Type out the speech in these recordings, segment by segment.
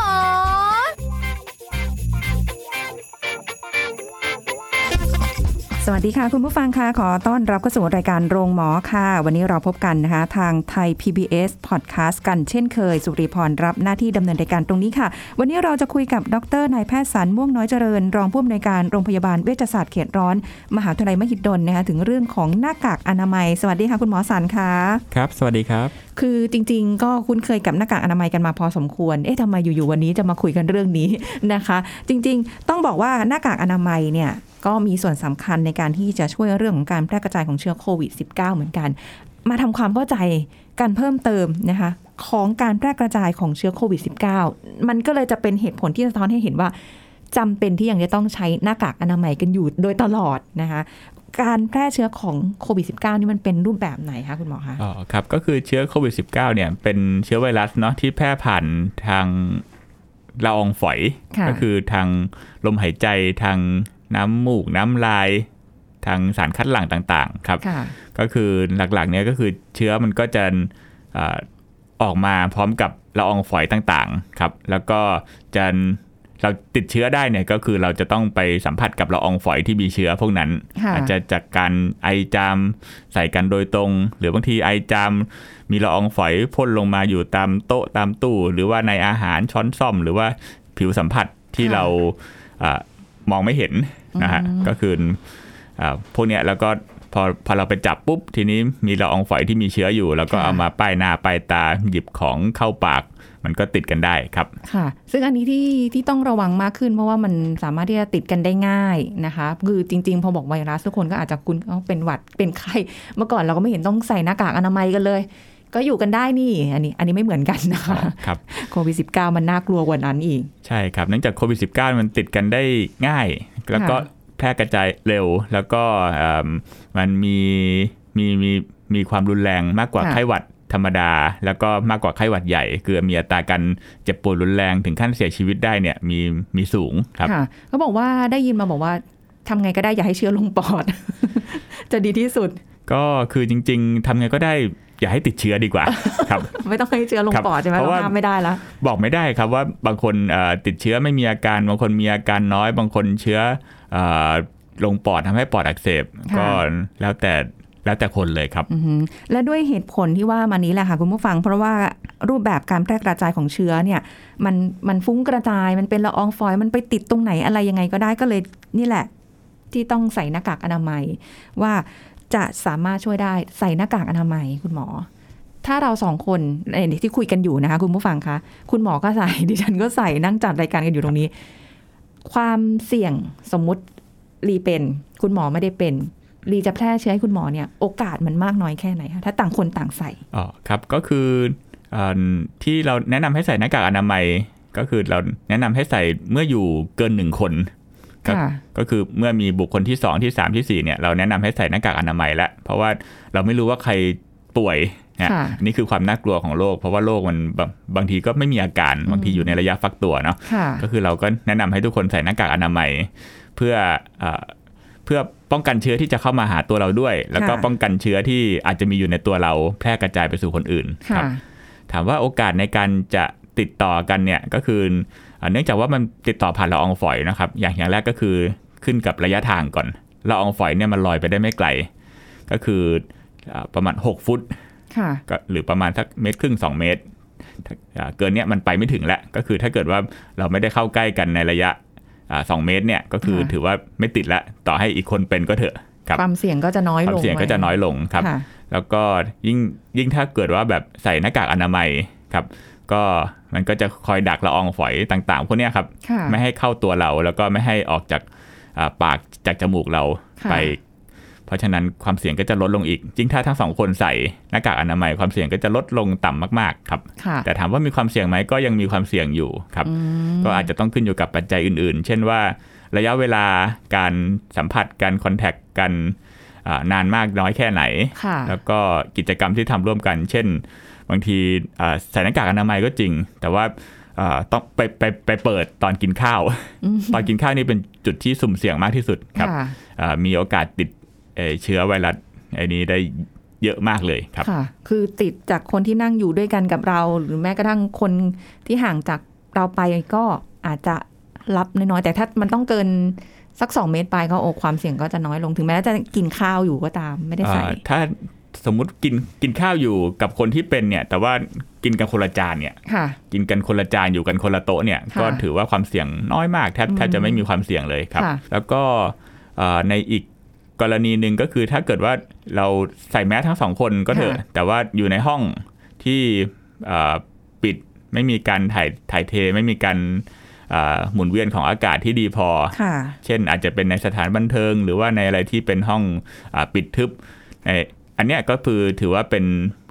ล วัสดีค่ะ คุณผู้ฟังค่ะขอต้อนรับเข้าสู่รายการโรงหมอค่ะ วันนี้เราพบกันนะคะ ทางไทย PBS Podcast กันเช่นเคย สุริพรรับหน้าที่ดำเนินรายการตรงนี้ค่ะ วันนี้เราจะคุยกับดรนายแพทย์สันม่วงน้อยเจริญ รองผู้อำนวยการโรงพยาบาลเวชศาสตร์เขตร้อน มหาวิทยาลัยมหิดลนะคะถึงเรื่องของหน้ากากอนามัย สวัสดีค่ะ คุณหมอสันค่ะครับ สวัสดีครับ คือจริง ๆ ก็คุ้นเคยกับหน้ากากอนามัยกันมาพอสมควรเอ๊ะทำไมอยู่ๆวันนี้จะมาคุยกันเรื่องนี้นะคะ จริง ๆ ต้องบอกว่าหน้ากากอนามัยเนี่ย ก็มีส่วนสำคัญในการที่จะช่วยเรื่องของการแพร่กระจายของเชื้อโควิด -19 เหมือนกัน มาทำความเข้าใจกันเพิ่มเติมนะคะของการแพร่กระจายของเชื้อโควิด -19 มันก็เลยจะเป็นเหตุผลที่สะท้อนให้เห็นว่าจำเป็นที่ยังจะต้องใช้หน้ากากอนามัยกันอยู่โดยตลอดนะคะการแพร่เชื้อของโควิด -19 นี่มันเป็นรูปแบบไหนคะคุณหมอคะอ๋อครับก็คือเชื้อโควิด -19 เนี่ยเป็นเชื้อไวรัสเนาะที่แพร่ผ่านทางละอองฝอยค่ะก็คือทางลมหายใจทาง น้ำมูกน้ำลายทางสารคัดหลั่งต่างๆ ครับค่ะก็คือหลักๆ เนี่ยก็คือเชื้อมันก็จะอ่าออกมาพร้อมกับละอองฝอยต่างๆ ครับ แล้วก็จะเราติดเชื้อได้เนี่ยก็คือเราจะต้องไปสัมผัสกับละอองฝอยที่มีเชื้อพวกนั้นค่ะอาจจะจากการไอจามใส่กันโดยตรง หรือบางทีไอจามมีละอองฝอยพ่นลงมาอยู่ตามโต๊ะตามตู้ หรือว่าในอาหารช้อนซ่อม หรือว่าผิวสัมผัสที่ค่ะเราอามองไม่เห็น นะฮะอืมก็คืออาพวกเนี้ยแล้วก็พอพอเราไปจับปุ๊บ ทีนี้มีละอองฝอยที่มีเชื้ออยู่ แล้วก็เอามาป้ายหน้าป้ายตาหยิบของเข้าปาก มันก็ติดกันได้ครับ ค่ะ ซึ่งอันนี้ที่ที่ต้องระวังมากขึ้น เพราะว่ามันสามารถที่จะติดกันได้ง่ายนะคะคือจริง ๆ พอบอกไวรัสทุกคนก็อาจจะคุ้นเอาเป็นหวัดเป็นไข้เมื่อก่อนเราก็ไม่เห็นต้องใส่หน้ากากอนามัยกันเลย ก็อยู่กันได้นี่ อันนี้อันนี้ไม่เหมือนกันนะคะครับโควิด -19 มันน่ากลัวกว่านั้นอีก ใช่ครับเนื่องจากโควิด -19 มันติดกันได้ง่าย แล้วก็ค่ะแพร่กระจายเร็ว แล้วก็เอิ่มมันมีมีมีมีความรุนแรงมากกว่าค่ะไข้หวัดธรรมดา แล้วก็มากกว่าไข้หวัดใหญ่ คือมีอัตราการเจ็บปวดรุนแรงถึงขั้นเสียชีวิตได้เนี่ยมีมีสูงครับค่ะเขาบอกว่าได้ยินมาบอกว่าทำไงก็ได้อย่าให้เชื้อลงปอด จะดีที่สุด ก็คือจริง ๆทำไงก็ได้ อย่าให้ติดเชื้อดีกว่าครับ ไม่ต้องให้เชื้อลงครับปอดใช่ไหมเพราะเราว่าห้ามไม่ได้แล้วบอกไม่ได้ครับว่าบางคนเอ่อติดเชื้อไม่มีอาการ บางคนมีอาการน้อย บางคนเชื้อเอ่อลงปอดทำให้ปอดอักเสบค่ะก็แล้วแต่แล้วแต่คนเลยครับอือหือและด้วยเหตุผลที่ว่ามานี้แหละค่ะคุณผู้ฟัง เพราะว่ารูปแบบการแพร่กระจายของเชื้อเนี่ย มันมันฟุ้งกระจายมันเป็นละอองฝอยมันไปติดตรงไหนอะไรยังไงก็ได้ก็เลยนี่แหละ ที่ต้องใส่หน้ากากอนามัย ว่า จะสามารถช่วยได้ใส่หน้ากากอนามัยคุณหมอ ถ้าเราสองคนเอ่อที่คุยกันอยู่นะคะ คุณผู้ฟังคะ คุณหมอก็ใส่ดิฉันก็ใส่นั่งจัดรายการกันอยู่ตรงนี้ ความเสี่ยงสมมุติรีเป็น คุณหมอไม่ได้เป็นรีจะแพร่เชื้อให้คุณหมอเนี่ยโอกาสมันมากน้อยแค่ไหนคะถ้าต่างคนต่างใส่อ๋อครับก็คืออที่เราแนะนำให้ใส่หน้ากากอนามัยก็คือเราแนะนำให้ใส่เมื่ออยู่เกินหนึ่งคน ก็ค่ะก็คือเมื่อมีบุคคลที่ 2 ที่ 3 ที่ 4 เนี่ย เราแนะนำให้ใส่หน้ากากอนามัยแล้วเพราะว่าเราไม่รู้ว่าใครป่วยนะค่ะอันนี่คือความน่ากลัวของโรคเพราะว่าโรคมันบางบางทีก็ไม่มีอาการบางทีอยู่ในระยะฟักตัวเนาะค่ะก็คือเราก็แนะนำให้ทุกคนใส่หน้ากากอนามัย เพื่อเอ่อเพื่อป้องกันเชื้อที่จะเข้ามาหาตัวเราด้วย แล้วก็ค่ะป้องกันเชื้อที่อาจจะมีอยู่ในตัวเราแพร่กระจายไปสู่คนอื่นคค่ะรับถามว่าโอกาสในการจะติดต่อกันเนี่ยก็คือ เอ่อเนื่องจากว่ามันติดต่อผ่านละอองฝอยนะครับ อย่างอย่างแรกก็คือขึ้นกับระยะทางก่อนละอองฝอยเนี่ยมันลอยไปได้ไม่ไกล ก็คือเอ่อประมาณ 6 ฟุตค่ะก็หรือประมาณสักเมตรครึ่งสองเมตรถ้าอ่าเกินเนี้ยมันไปไม่ถึงแล้ว ก็คือถ้าเกิดว่าเราไม่ได้เข้าใกล้กันในระยะอ่าสองเมตรเนี่ยก็คือค่ะถือว่าไม่ติดละต่อให้อีกคนเป็นก็เถอะครับความเสี่ยงก็จะน้อยควาลมงเสี่ยงก็จะน้อยลงครับค่ะแล้วก็ยิ่งยิ่งถ้าเกิดว่าแบบใส่หน้ากากอนามัยครับ ก็มันก็จะคอยดักละอองฝอยต่างๆพวกเนี้ยครับค่ะไม่ให้เข้าตัวเราแล้วก็ไม่ให้ออกจากอ่าปากจากจมูกเราค่ะไป เพราะฉะนั้นความเสี่ยงก็จะลดลงอีกยิ่งถ้าทั้งสองคนใส่หน้ากากอนามัยความเสี่ยงก็จะลดลงต่ำมากๆครับค่ะแต่ถามว่ามีความเสี่ยงไหมก็ยังมีความเสี่ยงอยู่ครับอืมก็อาจจะต้องขึ้นอยู่กับปัจจัยอื่นๆ เช่นว่าระยะเวลาการสัมผัสการคอนแทคกันอ่านานมากน้อยแค่ไหนค่ะแล้วก็กิจกรรมที่ทำร่วมกัน เช่น บางทีอ่าใส่หน้ากากอนามัยก็จริง แต่ว่าอ่าต้องไปไปไปเปิดตอนกินข้าว ตอนกินข้าวนี่เป็นจุดที่สุ่มเสี่ยงมากที่สุดครับค่ะอ่ามีโอกาสติดเอ่อเชื้อไวรัสไอ้นี้ได้เยอะมากเลยครับค่ะ คือติดจากคนที่นั่งอยู่ด้วยกันกับเรา หรือแม้กระทั่งคนที่ห่างจากเราไปก็อาจจะรับน้อยๆแต่ถ้ามันต้องเกินสักสองเมตรไปก็โอ้ความเสี่ยงก็จะน้อยลงถึงแม้จะกินข้าวอยู่ก็ตามไม่ได้ใส่อ่าถ้า สมมุติกินกินข้าวอยู่กับคนที่เป็นเนี่ย แต่ว่ากินกันคนละจานเนี่ยค่ะกินกันคนละจานอยู่กันคนละโต๊ะเนี่ยค่ะก็ถือว่าความเสี่ยงน้อยมากแทบแทบจะไม่มีความเสี่ยงเลยครับค่ะแล้วก็อ่าในอีกกรณีหนึ่งก็คือถ้าเกิดว่าเราใส่แมสทั้งสองคนก็เถอะ แต่ว่าอยู่ในห้องที่อ่าปิดไม่มีการถ่ายถ่ายเทไม่มีการอ่าหมุนเวียนของอากาศที่ดีพอค่ะเช่นอาจจะเป็นในสถานบันเทิง หรือว่าในอะไรที่เป็นห้องอาปิดทึบใน อันเนี้ยก็คือถือว่าเป็น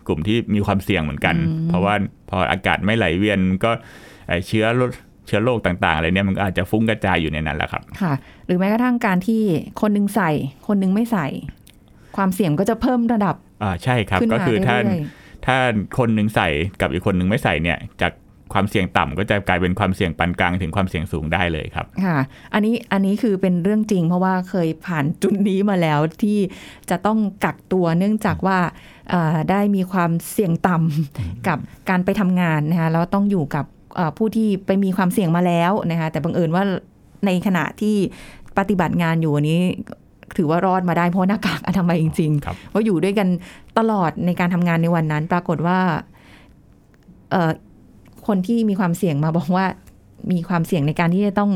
กลุ่มที่มีความเสี่ยงเหมือนกันอืมเพราะว่าพออากาศไม่ไหลเวียนก็ไอ้เชื้อโรคเชื้อโรคต่างๆอะไรเนี่ยมันก็อาจจะฟุ้งกระจายอยู่ในนั้นแหละครับ ค่ะ หรือแม้กระทั่งการที่คนหนึงใส่ คนหนึงไม่ใส่ ความเสี่ยงก็จะเพิ่มระดับอ่าใช่ครับขึ้นก็มาคือถ้าเรื่อยถ้าคนหนึ่งใส่กับอีกคนหนึ่งไม่ใส่เนี่ย จาก ความเสี่ยงต่ำก็จะกลายเป็นความเสี่ยงปานกลางถึงความเสี่ยงสูงได้เลยครับๆค่ะอันนี้อันนี้คือเป็นเรื่องจริง เพราะว่าเคยผ่านจุดนี้มาแล้วที่จะต้องกักตัวเนื่องจากว่าเอ่อได้มีความเสี่ยงต่ำกับการไปทำงานนะคะแล้วต้องอยู่กับเอ่อผู้ที่ไปมีความเสี่ยงมาแล้วนะคะแต่บังเอิญว่าในขณะที่ปฏิบัติงานอยู่อันนี้ถือว่ารอดมาได้เพราะหน้ากากอนามัยจริงครับๆว่าอยู่ด้วยกันตลอดในการทำงานในวันนั้น ปรากฏว่าเอ่อ คนที่มีความเสี่ยงมาบอกว่ามีความเสี่ยงในการที่จะต้อง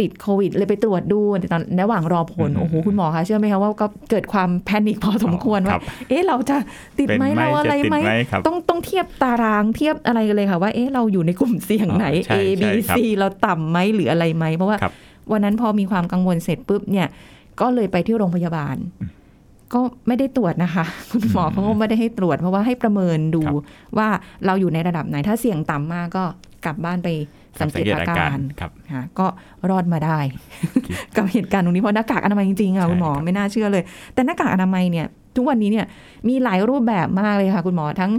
ติดโควิด เลยไปตรวจดูตอนระหว่างรอผลอืมโอ้โห คุณหมอคะเชื่อไหมคะว่าก็เกิดความแพนิคพอสมควรคว่ารับเอ๊ะ เราจะติดเป็นไหมไหมเราอะไรจะติดไหมไหมครับต้องต้องเทียบตารางเทียบอะไรกันเลยค่ะว่า เอ๊ะ เราอยู่ในกลุ่มเสี่ยงไหนอ๋อใช่ A B ใช่ครับ C เราต่ำไหมหรืออะไรไหมเพราะว่าครับวันนั้นพอมีความกังวลเสร็จปุ๊บเนี่ย ก็เลยไปที่โรงพยาบาล ก็ไม่ได้ตรวจนะคะ คุณหมอเขาก็ไม่ได้ให้ตรวจ เพราะว่าให้ประเมินดูครับว่าเราอยู่ในระดับไหนถ้าเสี่ยงต่ำมากก็กลับบ้านไปสังเกตอาการครับค่ะก็รอดมาได้ กับเหตุการณ์ตรงนี้เพราะหน้ากากอนามัยจริงๆค่ะใช่คุณหมอครับไม่น่าเชื่อเลย แต่หน้ากากอนามัยเนี่ย ทุกวันนี้เนี่ยมีหลายรูปแบบมากเลยค่ะ คุณหมอทั้ง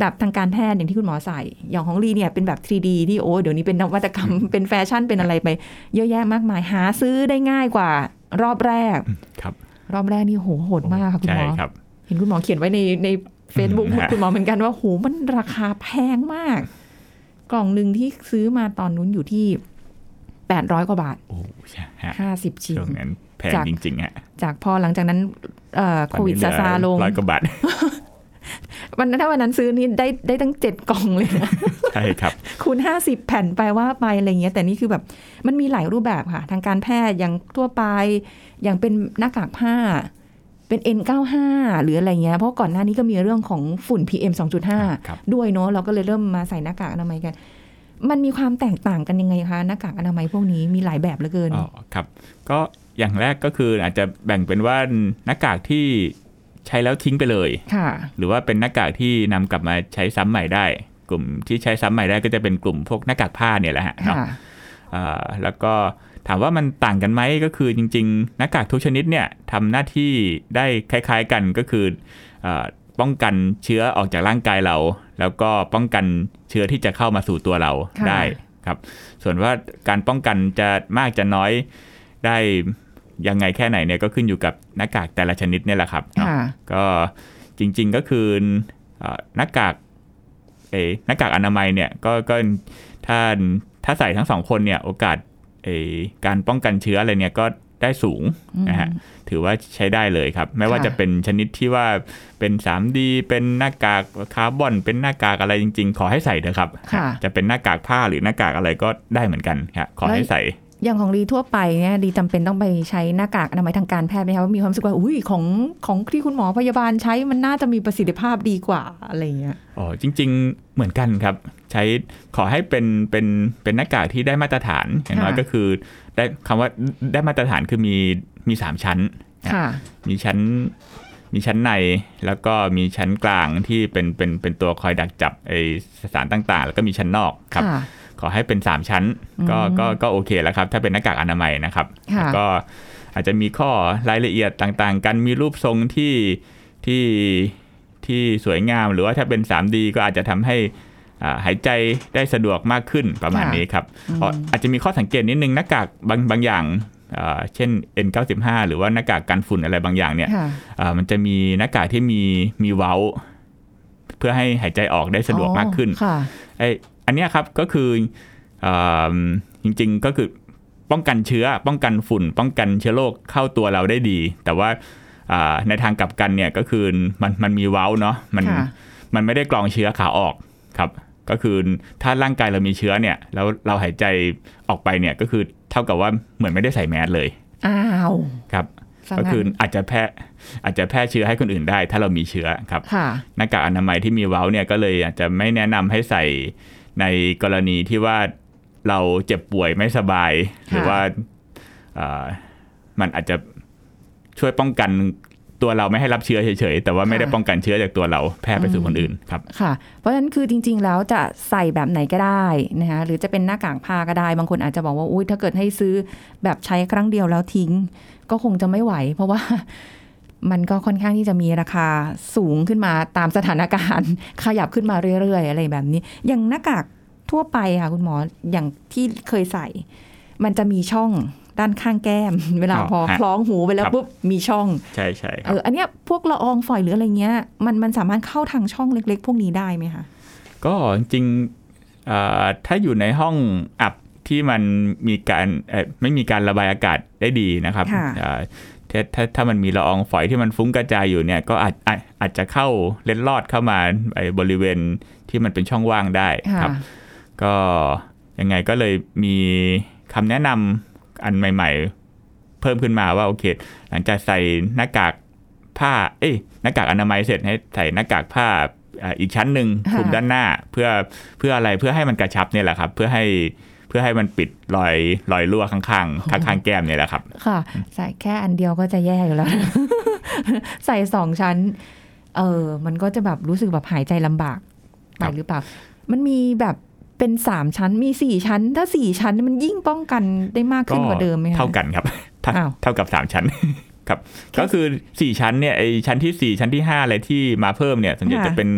แบบทางการแพทย์อย่างที่คุณหมอใส่ อย่างของลีเนี่ยเป็นแบบ 3D ที่โอ้เดี๋ยวนี้เป็นนวัตกรรมเป็นแฟชั่นเป็นอะไรไป เยอะแยะมากมายหาซื้อได้ง่ายกว่ารอบแรกครับ รอบแรกนี่โหโหดมากค่ะคุณใช่หมอครับเห็นคุณหมอเขียนไว้ในใน Facebook อืมฮะคุณหมอเหมือนกันว่าโหมันราคาแพงมาก กล่องหนึ่งที่ซื้อมาตอนนู้นอยู่ที่แปดร้อยกว่าบาทโอ้ใช่ฮะห้าสิบชิ้นช่วงนั้นแพงจากจริงๆฮะจากพอหลังจากนั้นเอ่อโควิดซาซาลงร้อยกว่าบาท วันนั้นถ้าวันนั้นซื้อนี่ได้ได้ตั้งเจ็ดกล่องเลยนะใช่ครับ คูณห้าสิบแผ่นไปว่าไปอะไรเงี้ย แต่นี่คือแบบมันมีหลายรูปแบบค่ะ ทางการแพทย์อย่างทั่วไป อย่างเป็นหน้ากากผ้า เป็น N95 หรืออะไรเงี้ย เพราะก่อนหน้านี้ก็มีเรื่องของฝุ่น PM 2.5ครับด้วยเนาะเราก็เลยเริ่มมาใส่หน้ากากอนามัยกันมันมีความแตกต่างกันยังไงคะหน้ากากอนามัยพวกนี้มีหลายแบบเหลือเกินอ๋อครับ ก็อย่างแรกก็คืออาจจะแบ่งเป็นว่าหน้ากากที่ ใช้แล้วทิ้งไปเลยค่ะ หรือว่าเป็นหน้ากากที่นำกลับมาใช้ซ้ำใหม่ได้ กลุ่มที่ใช้ซ้ำใหม่ได้ก็จะเป็นกลุ่มพวกหน้ากากผ้าเนี่ยแหละฮะเนาะค่ะอ่าแล้วก็ถามว่ามันต่างกันไหมก็คือจริง ๆ หน้ากากทุกชนิดเนี่ยทำหน้าที่ได้คล้าย ๆกันก็คืออาป้องกันเชื้อออกจากร่างกายเรา แล้วก็ป้องกันเชื้อที่จะเข้ามาสู่ตัวเราค่ะได้ครับ ส่วนว่าการป้องกันจะมากจะน้อยได้ ยังไงแค่ไหนเนี่ยก็ขึ้นอยู่กับหน้ากากแต่ละชนิดเนี่ยแหละครับเนาะค่ะก็จริงๆก็คือเอ่อหน้ากากเออหน้ากากอนามัยเนี่ยก็ก็ถ้าถ้าใส่ทั้งสองคนเนี่ยโอกาสเออการป้องกันเชื้ออะไรเนี่ยก็ได้สูงนะฮะถือว่าใช้ได้เลยครับ ไม่ว่าค่ะจะเป็นชนิดที่ว่าเป็น 3D เป็นหน้ากากคาร์บอน เป็นหน้ากากอะไรจริง ๆ ขอให้ใส่เถอะครับค่ะจะเป็นหน้ากากผ้าหรือหน้ากากอะไรก็ได้เหมือนกันครับขอให้ใส่ อย่างของดีทั่วไปเนี่ยดีจำเป็นต้องไปใช้หน้ากากอนามัยทางการแพทย์ไหมคะว่ามีความรู้สึกว่าอุ้ยของของที่คุณหมอพยาบาลใช้มันน่าจะมีประสิทธิภาพดีกว่าอะไรอย่างเงี้ยอ๋อจริง ๆ เหมือนกันครับ ใช้ขอให้เป็นเป็นเป็นหน้ากากที่ได้มาตรฐานอย่างน้อยค่ะก็คือได้คำว่าได้มาตรฐานคือมีมีสามชั้นค่ะมีชั้นมีชั้นในแล้วก็มีชั้นกลางที่เป็นเป็นเป็นตัวคอยดักจับไอสสารต่างๆ แล้วก็มีชั้นนอกครับค่ะ ขอให้เป็น 3 ชั้น ก็ก็ก็โอเคแล้วครับ ถ้าเป็นหน้ากากอนามัยนะครับค่ะก็อาจจะมีข้อรายละเอียดต่างๆ กันมีรูปทรงที่ที่ที่สวยงาม หรือว่าถ้าเป็น 3D ก็อาจจะทำให้อ่าหายใจได้สะดวกมากขึ้นประมาณค่ะนี้ครับอ๋ออาจจะมีข้อสังเกตนิดนึงหน้ากากบางบางอย่างอ่าเช่น N95 หรือว่าหน้ากากกันฝุ่นอะไรบางอย่างเนี่ยค่ะอ่ามันจะมีหน้ากากที่มีมีเว้า เพื่อให้หายใจออกได้สะดวกมากขึ้นค่ะไอ อันเนี้ยครับก็คืออาจริงๆก็คือป้องกันเชื้อ ป้องกันฝุ่น ป้องกันเชื้อโรคเข้าตัวเราได้ดี แต่ว่าอ่าในทางกลับกันเนี่ยก็คือมันมันมีเว้าเนาะมันค่ะมันไม่ได้กรองเชื้อขาออกครับ ก็คือถ้าร่างกายเรามีเชื้อเนี่ยแล้วเราหายใจออกไปเนี่ยก็คือเท่ากับว่าเหมือนไม่ได้ใส่แมสเลยอ้าวครับซะก็คืองั้นอาจจะแพร่อาจจะแพร่เชื้อให้คนอื่นได้ ถ้าเรามีเชื้อครับค่ะหน้ากากอนามัยที่มีเว้าเนี่ยก็เลยอาจจะไม่แนะนำให้ใส่ ในกรณีที่ว่าเราเจ็บป่วยไม่สบาย หรือว่าเอ่อมันอาจจะช่วยป้องกันตัวเราไม่ให้รับเชื้อเฉยๆ แต่ว่าไม่ได้ค่ะป้องกันเชื้อจากตัวเราแพร่ไปสู่คนอื่นครับค่ะ เพราะฉะนั้นคือจริง ๆ แล้วจะใส่แบบไหนก็ได้นะคะหรือจะเป็นหน้ากากผ้าก็ได้ บางคนอาจจะบอกว่าอุ้ยถ้าเกิดให้ซื้อแบบใช้ครั้งเดียวแล้วทิ้ง ก็คงจะไม่ไหว เพราะว่า มันก็ค่อนข้างที่จะมีราคาสูงขึ้นมาตามสถานการณ์ ขยับขึ้นมาเรื่อยๆ อะไรแบบนี้ อย่างหน้ากากทั่วไปค่ะคุณหมออย่างที่เคยใส่ มันจะมีช่องด้านข้างแก้ม เวลาอ๋อพอฮะคล้องหูไปแล้วครับปุ๊บมีช่องใช่ใช่คเอรับออันเนี้ยพวกละอองฝอยหรืออะไรเงี้ยมันมันสามารถเข้าทางช่องเล็ก ๆ พวกนี้ได้ไหมคะก็จริงๆเอ่อถ้าอยู่ในห้องอับที่มันมีการเอ่อไม่มีการระบายอากาศได้ดีนะครับค่ะเอ่อ ถ้าถ้าถ้ามันมีละอองฝอยที่มันฟุ้งกระจายอยู่เนี่ยก็อาจอาจอาจจะเข้าเล็ดลอดเข้ามาไอ้บริเวณที่มันเป็นช่องว่างได้ครับ ก็ยังไงก็เลยมีคำแนะนำอันใหม่ ๆ เพิ่มขึ้นมาว่าโอเค หลังจากใส่หน้ากากผ้า เอ้ยหน้ากากอนามัยเสร็จให้ใส่หน้ากากผ้าอ่าอีกชั้นหนึ่งค่ะคลุมด้านหน้า เพื่อเพื่ออะไรเพื่อให้มันกระชับเนี่ยแหละครับ เพื่อให้เพื่อให้มันปิดรอยรอยรั่วข้างๆข้างๆแก้มเนี่ยแหละครับ ค่ะ ใส่แค่อันเดียวก็จะแย่อยู่แล้ว ใส่สองชั้น เออ มันก็จะแบบรู้สึกแบบหายใจลำบากไปครับหรือเปล่า มันมีแบบเป็นสามชั้นมีสี่ชั้น ถ้าสี่ชั้นมันยิ่งป้องกันได้มากขึ้นกว่าเดิมไหมคะเท่ากันครับเท่าอ้าวเท่ากับสามชั้นครับ ก็คือสี่ชั้นเนี่ยไอชั้นที่สี่ชั้นที่ห้าอะไรที่มาเพิ่มเนี่ยส่วนใหญ่ค่ะจะเป็น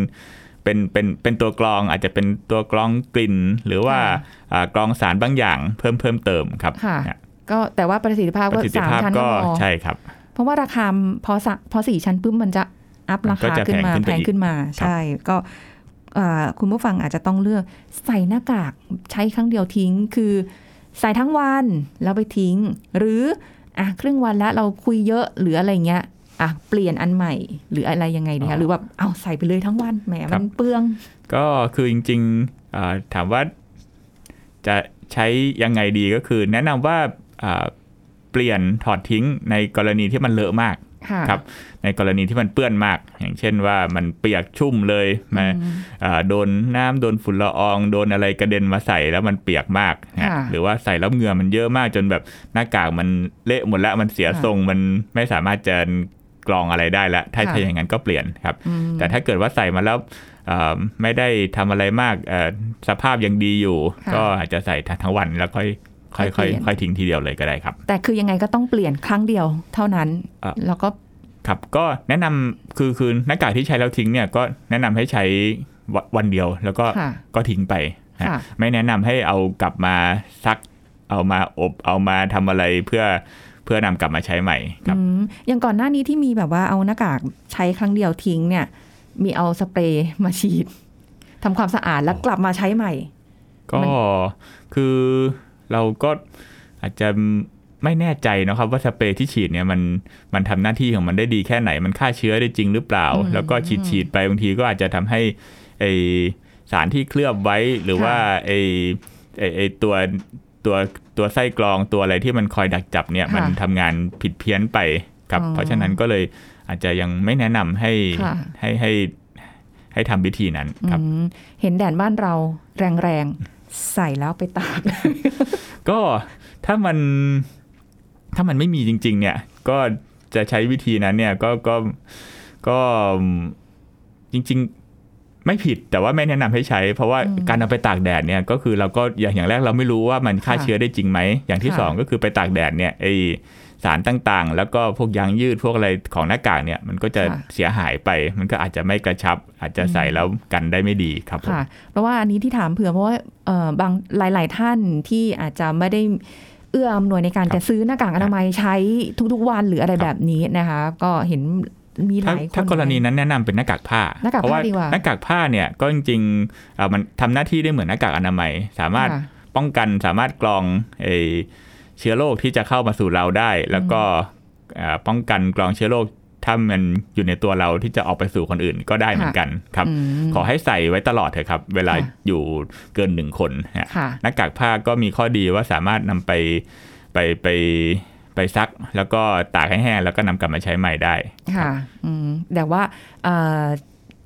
เป็นเป็นเป็นตัวกรองอาจจะเป็นตัวกรองกลิ่น หรือว่าค่ะอ่ากรองสารบางอย่างเพิ่มเพิ่มเติมครับค่ะเนี่ยก็แต่ว่าประสิทธิภาพปก็ระสิทธิสามภาพชั้นก็ก็พอใช่ครับ เพราะว่าราคาพอสะพอสี่ชั้นปุ๊บมันจะอัพมัรานก็คาจะขึ้นมาแพแพงงขึ้ขึ้นนไปมาอีกใช่ก็เอ่อคุณผู้ฟังอาจจะต้องเลือกใส่หน้ากากใช้ครั้งเดียวทิ้ง คือใส่ทั้งวันแล้วไปทิ้ง หรืออะครึ่งวันแล้วเราคุยเยอะหรืออะไรเงี้ย อะเปลี่ยนอันใหม่หรืออะไรยังไงดีอ๋คะอหรือแบบเอาใส่ไปเลยทั้งวันแหมครัมันบเปลือง ก็คือจริงๆอ่าถามว่าจะใช้ยังไงดีก็คือ แนะนำว่าอ่าเปลี่ยนถอดทิ้งในกรณีที่มันเลอะมากค่ะครับในกรณีที่มันเปื้อนมาก อย่างเช่นว่ามันเปียกชุ่มเลยมาอืมอ่าโดนน้ำโดนฝุ่นละอองโดนอะไรกระเด็นมาใส่แล้วมันเปียกมากนะค่ะหรือว่าใส่แล้วเหงื่อมันเยอะมากจนแบบหน้ากากมันเละหมดแล้วมันเสียค่ะทรงมันไม่สามารถจะ กรองอะไรได้แล้วถ้าค่ะถ้าอย่างนั้นก็เปลี่ยนครับอืมแต่ถ้าเกิดว่าใส่มาแล้วเอ่อไม่ได้ทำอะไรมากเอ่อสภาพยังดีอยู่ค่ะก็อาจจะใส่ทั้งวันแล้วค่อยค่อยค่ค่ออยยเปลี่ยนค่อยทิ้งทีเดียวเลยก็ได้ครับ แต่คือยังไงก็ต้องเปลี่ยนครั้งเดียวเท่านั้นอะแล้วก็ครับก็แนะนำคือคือหน้ากากที่ใช้แล้วทิ้งเนี่ยก็แนะนำให้ใช้ววันเดียวแล้วก็ค่ะก็ทิ้งไปนะค่ะไม่แนะนำให้เอากลับมาซัก เอามาอบเอามาทำอะไรเพื่อ เพื่อนำกลับมาใช้ใหม่ครับอืมอย่างก่อนหน้านี้ที่มีแบบว่าเอาหน้ากากใช้ครั้งเดียวทิ้งเนี่ย มีเอาสเปรย์มาฉีดทำความสะอาดแล้วกลับมาใช้ใหม่ ก็มันคือเราก็อาจจะไม่แน่ใจนะครับว่าสเปรย์ที่ฉีดเนี่ยมันมันทำหน้าที่ของมันได้ดีแค่ไหนมันฆ่าเชื้อได้จริงหรือเปล่าอืมแล้วก็ฉีดฉีดไปบางทีก็อาจจะทำให้ไอสารที่เคลือบไว้หรือค่ะว่าไอไอไอตัว ตัวตัวไส้กรองตัวอะไรที่มันคอยดักจับเนี่ยค่ะมันทำงานผิดเพี้ยนไปครับอ๋อเพราะฉะนั้นก็เลยอาจจะยังไม่แนะนำให้ค่ะให้ให้ให้ทำวิธีนั้นครับอืมเห็นแดดบ้านเราแรงๆ ใส่แล้วไปตาก ก็ถ้ามันถ้ามันไม่มีจริง ๆ เนี่ย ก็จะใช้วิธีนั้นเนี่ยก็ก็ก็จริง ๆ ไม่ผิดแต่ว่าไม่แนะนำให้ใช้ เพราะว่าการเอาไปตากแดดเนี่ยก็คือเราก็อย่างอย่างแรกเราไม่รู้ว่ามันฆ่าค่ะเชื้อได้จริงไหม อย่างที่ค่ะสองก็คือไปตากแดดเนี่ยไอสารต่างๆ แล้วก็พวกยางยืดพวกอะไรของหน้ากากเนี่ยมันก็จะค่ะเสียหายไป มันก็อาจจะไม่กระชับ อาจจะใส่แล้วกันได้ไม่ดีครับผมค่ะ เพราะว่าอันนี้ที่ถามเผื่อเพราะว่าเอ่อบางหลาย ๆ ท่านที่อาจจะไม่ได้เอื้ออำนวยในการครับจะซื้อหน้ากากอนามัยใช้ทุกๆวันหรืออะไรครับแบบนี้นะคะ ก็เห็น มีหถ้าลายคนถ้ากรณีนั้นแนะนำเป็นหน้ากากผ้าหน้ากากเพราะว่าผ้าดีกว่าหน้ากากผ้าเนี่ยก็จริงๆเอ่อมันทำหน้าที่ได้เหมือนหน้ากากอนามัย สามารถค่ะป้องกันสามารถกรองไอเชื้อโรคที่จะเข้ามาสู่เราได้ แล้วก็เอ่อป้องกันกรองเชื้อโรคถ้ามันอยู่ในตัวเราที่จะออกไปสู่คนอื่นก็ได้เหมือนกันครับอืมขอให้ใส่ไว้ตลอดเถอะครับ เวลาค่ะอยู่เกินหนึ่งคนฮะค่ะหน้ากากผ้าก็มีข้อดีว่าสามารถนำไปไปไป ไปซักแล้วก็ตากให้แห้งแล้วก็นำกลับมาใช้ใหม่ได้ ค่ะอืมแต่ว่าเอ่อ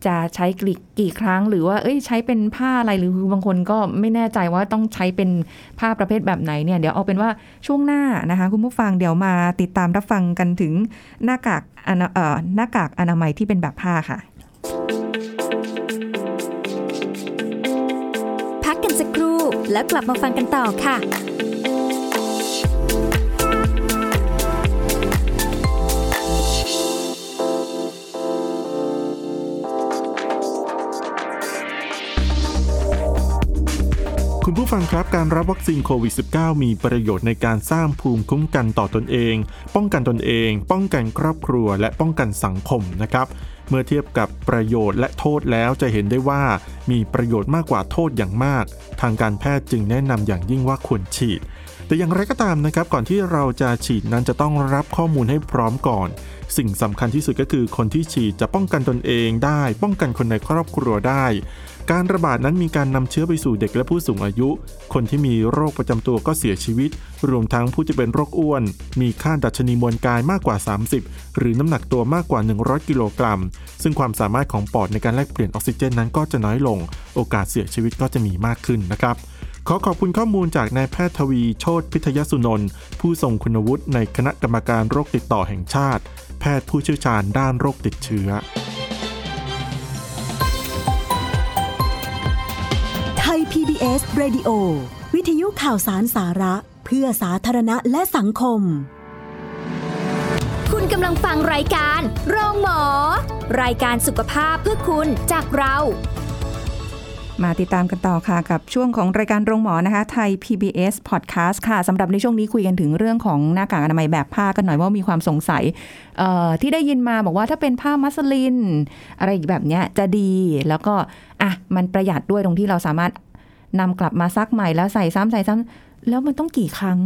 จะใช้กี่กี่ครั้งหรือว่า เอ้ย ใช้เป็นผ้าอะไรหรือบางคนก็ไม่แน่ใจว่าต้องใช้เป็นผ้าประเภทแบบไหนเนี่ย เดี๋ยวเอาเป็นว่าช่วงหน้านะคะ คุณผู้ฟังเดี๋ยวมาติดตามรับฟังกันถึงหน้ากากอนาเอ่อหน้ากากอนามัยที่เป็นแบบผ้าค่ะ พักกันสักครู่แล้วกลับมาฟังกันต่อค่ะ คุณผู้ฟังครับการรับวัคซีนโควิด -19 มีประโยชน์ในการสร้างภูมิคุ้มกันต่อตนเอง ป้องกันตนเอง ป้องกันครอบครัว และป้องกันสังคมนะครับ เมื่อเทียบกับประโยชน์และโทษแล้วจะเห็นได้ว่ามีประโยชน์มากกว่าโทษอย่างมาก ทางการแพทย์จึงแนะนำอย่างยิ่งว่าควรฉีด แต่อย่างไรก็ตามนะครับก่อนที่เราจะฉีดนั้นจะต้องรับข้อมูลให้พร้อมก่อน สิ่งสำคัญที่สุดก็คือคนที่ฉีดจะป้องกันตนเองได้ ป้องกันคนในครอบครัวได้ การระบาดนั้นมีการนำเชื้อไปสู่เด็กและผู้สูงอายุ คนที่มีโรคประจำตัวก็เสียชีวิต รวมทั้งผู้ที่เป็นโรคอ้วน มีค่าดัชนีมวลกายมากกว่า 30 หรือน้ำหนักตัวมากกว่า 100 กิโลกรัม ซึ่งความสามารถของปอดในการแลกเปลี่ยนออกซิเจนนั้นก็จะน้อยลง โอกาสเสียชีวิตก็จะมีมากขึ้นนะครับ ขอขอบคุณข้อมูลจากนายแพทย์ทวีโชติพิทยสุนนท์ผู้ทรงคุณวุฒิในคณะกรรมการโรคติดต่อแห่งชาติ แพทย์ผู้เชี่ยวชาญด้านโรคติดเชื้อ ไทย PBS Radio วิทยุข่าวสารสาระ เพื่อสาธารณะและสังคม คุณกำลังฟังรายการ โรงหมอ รายการสุขภาพเพื่อคุณจากเรา มาติดตามกันต่อค่ะกับช่วงของรายการโรงหมอนะคะ ไทย PBS Podcast ค่ะสำหรับในช่วงนี้คุยกันถึงเรื่องของหน้ากากอนามัยแบบผ้ากันหน่อยว่ามีความสงสัยที่ได้ยินมาบอกว่าถ้าเป็นผ้ามัสลิน อะไรแบบเนี้ยจะดีแล้วก็อะมันประหยัดด้วยตรงที่เราสามารถนำกลับมาซักใหม่แล้วใส่ซ้ำใส่ซ้ำแล้วมันต้องกี่ครั้ง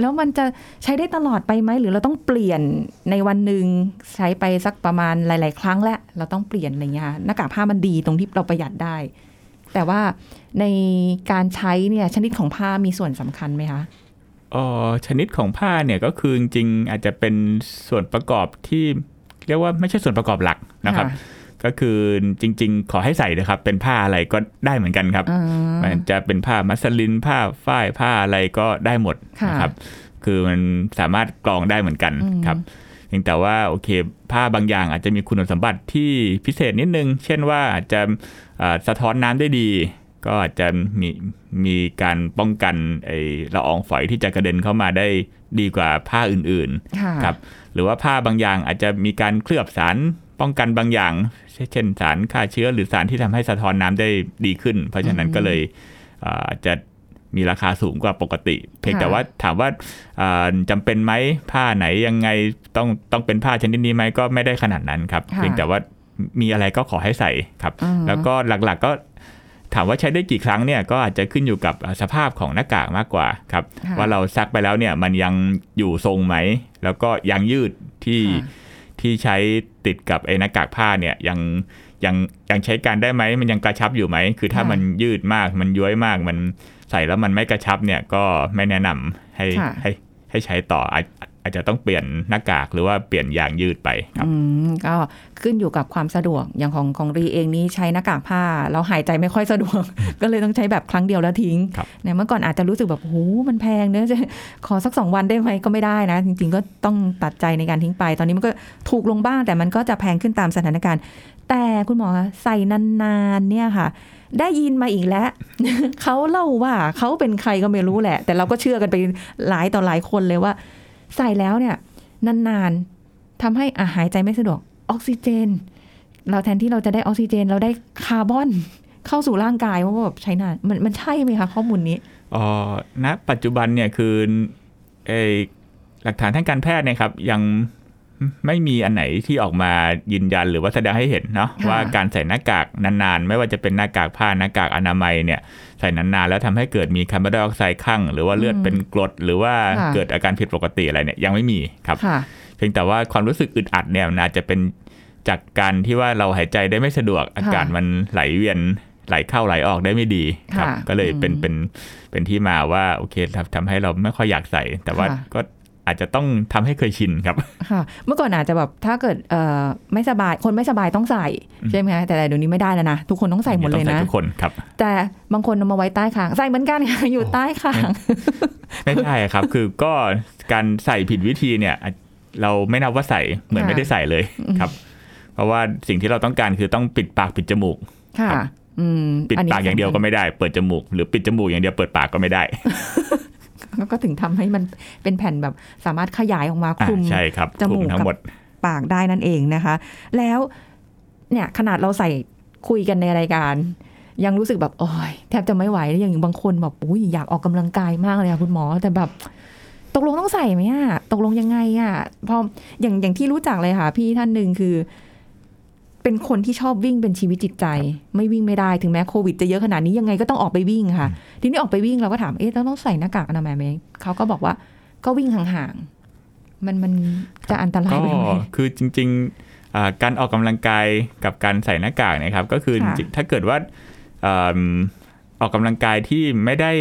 แล้วมันจะใช้ได้ตลอดไปไหมหรือเราต้องเปลี่ยนในวันหนึ่งใช้ไปสักประมาณหลาย ๆ ครั้งแล้วเราต้องเปลี่ยนอะไรเงี้ยหน้ากากผ้ามันดีตรงที่เราประหยัดได้ แต่ว่าในการใช้เนี่ยชนิดของผ้ามีส่วนสำคัญไหมคะเอ่อชนิดของผ้าเนี่ยก็คือจริงๆอาจจะเป็นส่วนประกอบที่เรียกว่าไม่ใช่ส่วนประกอบหลักนะครับค่ะก็คือจริง ๆ ขอให้ใส่นะครับ เป็นผ้าอะไรก็ได้เหมือนกันครับอ่ามันจะเป็นผ้ามัสลินผ้าฝ้ายผ้าอะไรก็ได้หมดค่ะนะครับ คือมันสามารถกรองได้เหมือนกันอืมครับ เพียงแต่ว่าโอเคผ้าบางอย่างอาจจะมีคุณสมบัติที่พิเศษนิดนึง เช่นว่าอาจจะอ่าสะท้อนน้ำได้ดี ก็อาจจะมีมีการป้องกันไอละอองฝอยที่จะกระเด็นเข้ามาได้ดีกว่าผ้าอื่นค่ะๆครับหรือว่าผ้าบางอย่างอาจจะมีการเคลือบสารป้องกันบางอย่าง เช่นสารฆ่าเชื้อหรือสารที่ทำให้สะท้อนน้ำได้ดีขึ้น เพราะฉะนั้นก็เลยอ่าจะ มีราคาสูงกว่าปกติ เพียงแต่ว่าถามว่าอ่าจำเป็นไหมผ้าไหนยังไงต้องต้องเป็นผ้าชนิดนี้ไหมก็ไม่ได้ขนาดนั้นครับค่ะเพียงแต่ว่ามีอะไรก็ขอให้ใส่ครับอืมแล้วก็หลักๆก็ถามว่าใช้ได้กี่ครั้งเนี่ยก็อาจจะขึ้นอยู่กับสภาพของหน้ากากมากกว่าครับค่ะว่าเราซักไปแล้วเนี่ยมันยังอยู่ทรงไหม แล้วก็ยางยืดที่ค่ะ ที่ใช้ติดกับไอ้หน้ากากผ้าเนี่ยยังยังยังใช้การได้ไหมมันยังกระชับอยู่ไหม คือถ้าค่ะมันยืดมากมันย้วยมากมันใส่แล้วมันไม่กระชับเนี่ยก็ไม่แนะนำให้ค่ะให้ให้ใช้ต่ออาจ อาจจะต้องเปลี่ยนหน้ากากหรือว่าเปลี่ยนยางยืดไปครับอืมก็ขึ้นอยู่กับความสะดวกอย่างของของรีเองนี้ใช้หน้ากากผ้าเราหายใจไม่ค่อยสะดวก ก็เลยต้องใช้แบบครั้งเดียวแล้วทิ้งครับเนี่ยเมื่อก่อนอาจจะรู้สึกแบบโอ้มันแพงเนอะจะขอสักสองวันได้ไหมก็ไม่ได้นะ จริง ๆ ก็ต้องตัดใจในการทิ้งไป ตอนนี้มันก็ถูกลงบ้าง แต่มันก็จะแพงขึ้นตามสถานการณ์ แต่คุณหมอคะใส่นานๆเนี่ยค่ะได้ยินมาอีกแล้ว เขาเล่าว่าเขาเป็นใครก็ไม่รู้แหละ แต่เราก็เชื่อกันไปหลายต่อหลายคนเลยว่า ใส่แล้วเนี่ยนานๆทำให้อาหายใจไม่สะดวกออกซิเจน เราแทนที่เราจะได้ออกซิเจน เราได้คาร์บอนเข้าสู่ร่างกายเพราะว่าแบบใช้นานมันมันใช่ไหมคะข้อมูลนี้อ๋อณปัจจุบันเนี่ยคือไออหลักฐานทางการแพทย์เนี่ยครับยัง ไม่มีอันไหนที่ออกมายืนยันหรือว่าแสดงให้เห็นเนาะค่ะว่าการใส่หน้ากากนานๆ ไม่ว่าจะเป็นหน้ากากผ้าหน้ากากอนามัยเนี่ยใส่นานๆ แล้วทำให้เกิดมีคาร์บอนไดออกไซด์คั่งหรือว่าเลือดเป็นกรด หรือว่าค่ะเกิดอาการผิดปกติอะไรเนี่ยยังไม่มีครับค่ะเพียงแต่ว่าความรู้สึกอึดอัดเนี่ยมันอาจจะเป็นจากการที่ว่าเราหายใจได้ไม่สะดวกอากาศมันไหลเวียนไหลเข้าไหลออกได้ไม่ดีครับค่ะก็เลยเป็นอืมเป็นเป็นที่มาว่าโอเคทำทำให้เราไม่ค่อยอยากใส่ แต่ว่าค่ะก็ อาจจะต้องทำให้เคยชินครับค่ะเมื่อก่อนอาจจะแบบถ้าเกิดเอ่อไม่สบายคนไม่สบายต้องใส่ใช่ไหมคะแต่เดี๋ยวนี้ไม่ได้แล้วนะทุกคนต้องใส่หมดเลยต้องนะใส่ทุกคนครับ แต่บางคนเอามาไว้ใต้คางใส่เหมือนกันค่ะอยู่ใต้คางไม่ใช่ครับ คือก็การใส่ผิดวิธีเนี่ยอาจเราไม่นับว่าใส่เหมือนค่ะไม่ได้ใส่เลยครับ เพราะว่าสิ่งที่เราต้องการคือต้องปิดปากปิดจมูกค่ะครับอืมปิดนนี้ปากอย่างเดียวก็ไม่ได้ เปิดจมูก หรือปิดจมูกอย่างเดียวเปิดปากก็ไม่ได้ ก็ถึงทำให้มันเป็นแผ่นแบบสามารถขยายออกมาคอ่าลุมใช่ครับจมูกคลุทั้งหมดปากได้นั่นเองนะคะ แล้วเนี่ยขนาดเราใส่คุยกันในรายการ ยังรู้สึกแบบโอ้ยแทบจะไม่ไหวแล้วอย่างบางคนแบบอุ้ยอยากออกกำลังกายมากเลยอะคุณหมอแต่แบบตกลงต้องใส่ไหมอะตกลงยังไงอะพออย่างอย่างที่รู้จักเลยค่ะ พี่ท่านหนึ่งคือ เป็นคนที่ชอบวิ่งเป็นชีวิตจิตใจ ไม่วิ่งไม่ได้ถึงแม้โควิดจะเยอะขนาดนี้ยังไงก็ต้องออกไปวิ่งค่ะ ทีนี้ออกไปวิ่งเราก็ถามเอ๊ะต้องต้องใส่หน้ากากอนามัยไหมเขาก็บอกว่าก็วิ่งห่างๆมันมันจะอันตรายก็ไปไหมคือจริงๆอ่าการออกกำลังกายกับการใส่หน้ากากเนะครับ ก็คือค่ะจริงๆถ้าเกิดว่าอ่าออกกำลังกายที่ไม่ได้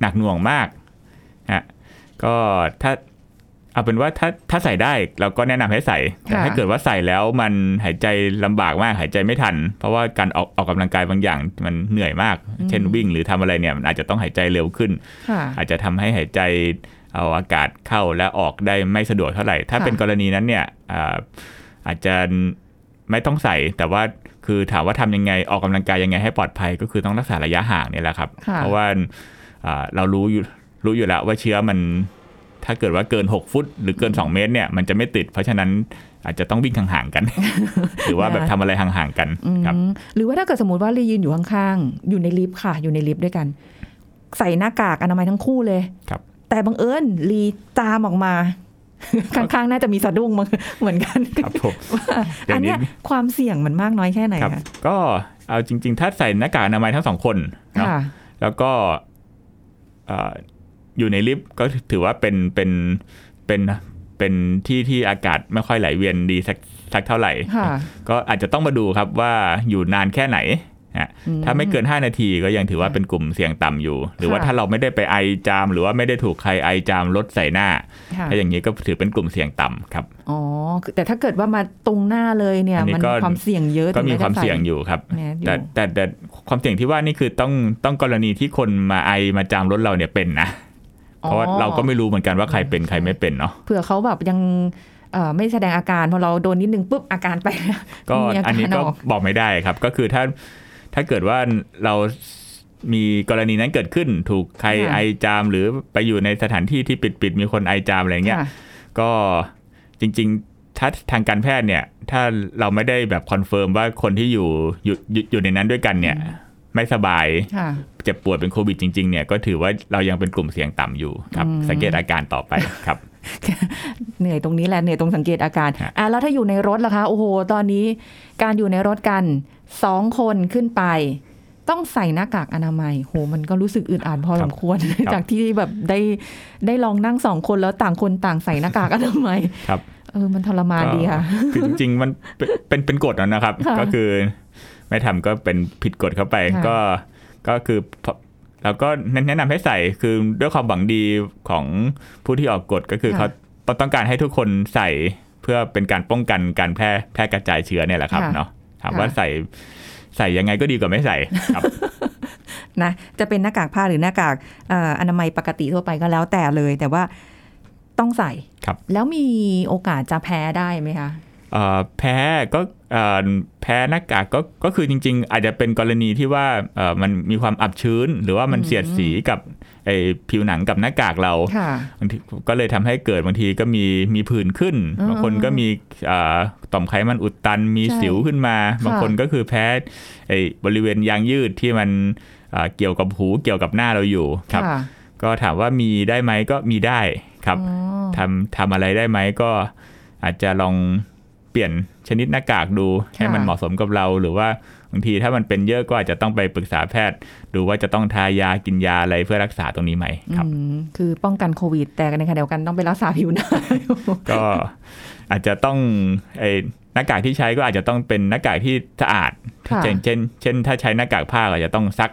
หนักหน่วงมากฮะก็ถ้า เอาเป็นว่าถ้าถ้าใส่ได้เราก็แนะนำให้ใส่ แต่ค่ะถ้าเกิดว่าใส่แล้วมันหายใจลำบากมากหายใจไม่ทัน เพราะว่าการออกออกกำลังกายบางอย่างมันเหนื่อยมาก เช่นวิ่งหรือทำอะไรเนี่ยมันอาจจะต้องหายใจเร็วขึ้นค่ะอาจจะทำให้หายใจเอาอากาศเข้าและออกได้ไม่สะดวกเท่าไหร่ ถ้าค่ะเป็นกรณีนั้นเนี่ยอ่าอาจจะไม่ต้องใส่แต่ว่าคือถามว่าทำยังไงออกกำลังกายยังไงให้ปลอดภัยก็คือต้องรักษาระยะห่างเนี่ยแหละครับค่ะเพราะว่าอ่าเรารู้อยู่รู้อยู่แล้วว่าเชื้อมัน ถ้าเกิดว่าเกิน 6 ฟุต หรือเกิน 2 เมตรเนี่ยมันจะไม่ติด เพราะฉะนั้นอาจจะต้องวิ่งห่างๆกัน หรือว่าแบบทำอะไรห่างๆกันอืมครับหรือว่าถ้าเกิดสมมติว่าลียืนอยู่ข้างๆ อยู่ในลิฟต์ค่ะ อยู่ในลิฟต์ด้วยกัน ใส่หน้ากากอนามัยทั้งคู่เลยครับ แต่บังเอิญลีตามออกมาข้างๆ น่าจะมีสะดุ้งมั้งเหมือนกันครับผมว่าเดี๋ยวนี้อันเนี้ยความเสี่ยงมันมากน้อยแค่ไหนครับคะก็เอาจริง ๆ ถ้าใส่หน้ากากอนามัยทั้งสองคนเนาะค่ะแล้วก็เอ่ออยู่ในลิฟต์ก็ถือว่าเป็นเป็นเป็นเป็นที่ที่อากาศไม่ค่อยไหลเวียนดีสักสักเท่าไหร่ค่ะก็อาจจะต้องมาดูครับว่าอยู่นานแค่ไหนฮะอืมถ้าไม่เกิน 5 นาทีก็ยังถือว่าเป็นกลุ่มเสี่ยงต่ำอยู่ หรือว่าค่ะถ้าเราไม่ได้ไปไอจาม หรือว่าไม่ได้ถูกใครไอจามลดใส่หน้าค่ะถ้าอย่างนี้ก็ถือเป็นกลุ่มเสี่ยงต่ำครับอ๋อคือแต่ถ้าเกิดว่ามาตรงหน้าเลยเนี่ยอันนี้มันก็ความเสี่ยงเยอะก็มีถึแความจะใเสี่ยงอยู่ครับแมสอยู่แต่แต่แต่ความเสี่ยงที่ว่านี่คือต้องต้องกรณีที่คนมาไอมาจามรถเราเนี่ยเป็นนะ เพราะว่าเราก็ไม่รู้เหมือนกันว่าใครเป็นใครไม่เป็นเนาะเผื่อเขาแบบยังเอ่อไม่แสดงอาการพอเราโดนนิดนึงปุ๊บอาการไปแล้วก็มีาอันนี้ารก็ออกบอกไม่ได้ครับ ก็คือถ้าถ้าเกิดว่าเรามีกรณีนั้นเกิดขึ้น ถูกใครค่ะไอจาม หรือไปอยู่ในสถานที่ที่ปิดปิดๆมีคนไอจามอะไรเงี้ยค่ะก็จริงๆถ้าทางการแพทย์เนี่ย ถ้าเราไม่ได้แบบ confirm ว่าคนที่อยู่อยู่อยู่อยู่ในนั้นด้วยกันเนี่ย ไม่สบายค่ะเจ็บป่วยเป็นโควิดจริง ๆ เนี่ยก็ถือว่าเรายังเป็นกลุ่มเสี่ยงต่ำอยู่ครับอืมสังเกตอาการต่อไปครับ เหนื่อยตรงนี้แหละเหนื่อยตรงสังเกตอาการฮะอะแล้วถ้าอยู่ในรถล่ะคะ โอ้โห ตอนนี้การอยู่ในรถกันสองคนขึ้นไป ต้องใส่หน้ากากอนามัย โห มันก็รู้สึกอึดอัดพอสมควรจากที่แบบได้ได้ลองนั่งสองคนแล้วต่างคนต่างใส่หน้ากากอนามัยครับเออ มันทรมานดีค่ะ คือจริงๆ มันเป็นเป็นเป็นกฎแล้วนะครับค่ะก็คือ ไม่ทำก็เป็นผิดกฎเข้าไปค่ะก็ก็คือพอแล้วก็แนะนำให้ใส่คือด้วยความหวังดีของผู้ที่ออกกฎก็คือค่ะเขาต้องการให้ทุกคนใส่เพื่อเป็นการป้องกันการแพร่แพร่กระจายเชื้อเนี่ยแหละครับค่ะเนาะถามค่ะว่าใส่ใส่ยังไงก็ดีกว่าไม่ใส่ครับนะจะเป็นหน้ากากผ้าหรือหน้ากากเอ่ออนามัยปกติทั่วไปก็แล้วแต่เลย แต่ว่าต้องใส่ครับ แล้วมีโอกาสจะแพ้ได้ไหมคะเอ่อแพ้ก็เอ่อ แพ้หน้ากากก็ก็คือจริง ๆ อาจจะเป็นกรณีที่ว่าเอ่อมันมีความอับชื้น หรือว่ามันอืมเสียดสีกับไอ้ผิวหนังกับหน้ากากเราค่ะบางทีก็เลยทำให้เกิดบางทีก็มีมีผื่นขึ้นอืมบางคนก็มีเอ่อต่อมไขมันอุดตันมีใช่สิวขึ้นมา บางคนก็คือแพ้ไอ้บริเวณยางยืดที่มันเอ่อเกี่ยวกับหูเกี่ยวกับหน้าเราอยู่ครับค่ะก็ถามว่ามีได้ไหมก็มีได้ครับอ๋อทำทำอะไรได้ไหมก็อาจจะลอง เปลี่ยนชนิดหน้ากากดูให้มันเหมาะสมกับเราหรือว่าบางทีถ้ามันเป็นเยอะก็อาจจะต้องไปปรึกษาแพทย์ ดูว่าจะต้องทายากินยาอะไรเพื่อรักษาตรงนี้ไหมครับอืมคือป้องกันโควิด แต่ในขณะเดียวกันต้องไปรักษาผิวหน้าก็อาจจะต้องไอ้หน้ากากที่ใช้ก็อาจจะต้องเป็นหน้ากากที่สะอาดค่ะเช่นเช่น เช่น ถ้าใช้หน้ากากผ้าก็อาจจะต้องซัก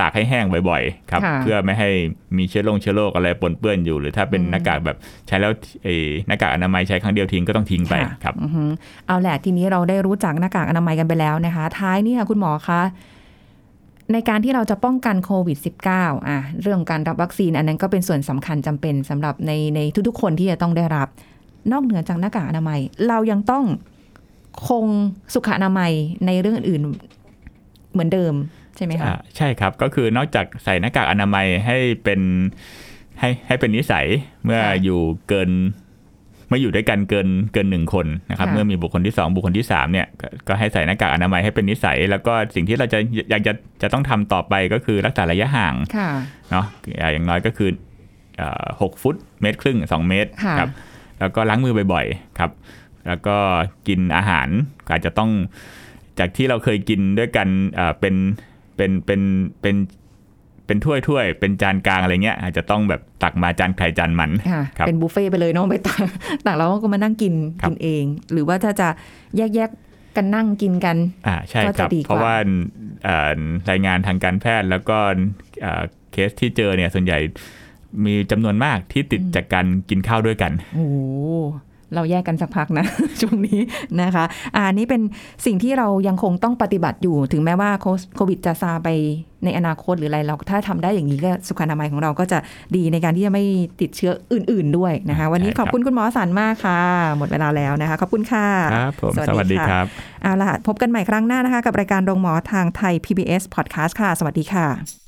ตากให้แห้งบ่อยๆครับค่ะเพื่อไม่ให้มีเชื้อโรคเชื้อโรคอะไรปนเปื้อนอยู่ หรือถ้าเป็นอืมหน้ากากแบบใช้แล้วไอ้หน้ากากอนามัยใช้ครั้งเดียวทิ้งก็ต้องทิ้งไปค่ะครับอือฮึเอาแหละทีนี้เราได้รู้จักหน้ากากอนามัยกันไปแล้วนะคะ ท้ายนี่ค่ะคุณหมอคะในการที่เราจะป้องกันโควิด -19 อะเรื่องการรับวัคซีนอันนั้นก็เป็นส่วนสำคัญจำเป็นสำหรับในในทุกๆ คนที่จะต้องได้รับ นอกเหนือจากหน้ากากอนามัย เรายังต้องคงสุขอนามัยในเรื่องอื่นๆเหมือนเดิม ใช่ไหมคะอ่าใช่ครับก็คือนอกจากใส่หน้ากากอนามัยให้เป็นให้ให้เป็นนิสัยเมื่อค่ะอยู่เกินเมื่ออยู่ด้วยกันเกินเกินหนึ่งคนนะครับค่ะเมื่อมีบุคคลที่สองบุคคลที่สามเนี่ยก็ก็ให้ใส่หน้ากากอนามัยให้เป็นนิสัย แล้วก็สิ่งที่เราจะอยากจะจะต้องทำต่อไปก็คือรักษาระยะห่างค่ะเนาะอ่าอย่างน้อยก็คือเอ่อหกฟุตเมตรครึ่งสองเมตรค่ะครับแล้วก็ล้างมือบ่อยๆครับ แล้วก็กินอาหารอาจจะต้องจากที่เราเคยกินด้วยกันเอ่อเป็น เป็นเป็นเป็นเป็นถ้วยถ้วยๆเป็นจานกลางอะไรเงี้ย อาจจะต้องแบบตักมาจานไข่จานมันค่ะครับเป็นบุฟเฟ่ต์ไปเลยเนาะไปตักตักแล้วก็มานั่งกินครับกินเอง หรือว่าถ้าจะแยกแยกๆกันนั่งกินกันอ่าใช่ก็คจะรับดีกว่าเพราะว่าเอ่อรายงานทางการแพทย์แล้วก็เอ่อเคสที่เจอเนี่ยส่วนใหญ่มีจำนวนมากที่ติดจากการกินข้าวด้วยกัน โอ้โห เราแยกกันสักพักนะ ช่วงนี้นะคะอ่านี่เป็นสิ่งที่เรายังคงต้องปฏิบัติอยู่ ถึงแม้ว่าโคโควิดจะซาไปในอนาคตหรืออะไรเราถ้าทำได้อย่างนี้ก็สุขอนามัยของเราก็จะดีในการที่จะไม่ติดเชื้ออื่น ๆ ด้วยนะคะ วันนี้ใช่ขครับอบคุณคุณหมอสันมากค่ะ หมดเวลาแล้วนะคะ ขอบคุณค่ะครับผมสวัสดีะครับเอาล่ะพบกันใหม่ครั้งหน้านะคะ กับรายการโรงหมอทางไทย PBS Podcast ค่ะ สวัสดีค่ะ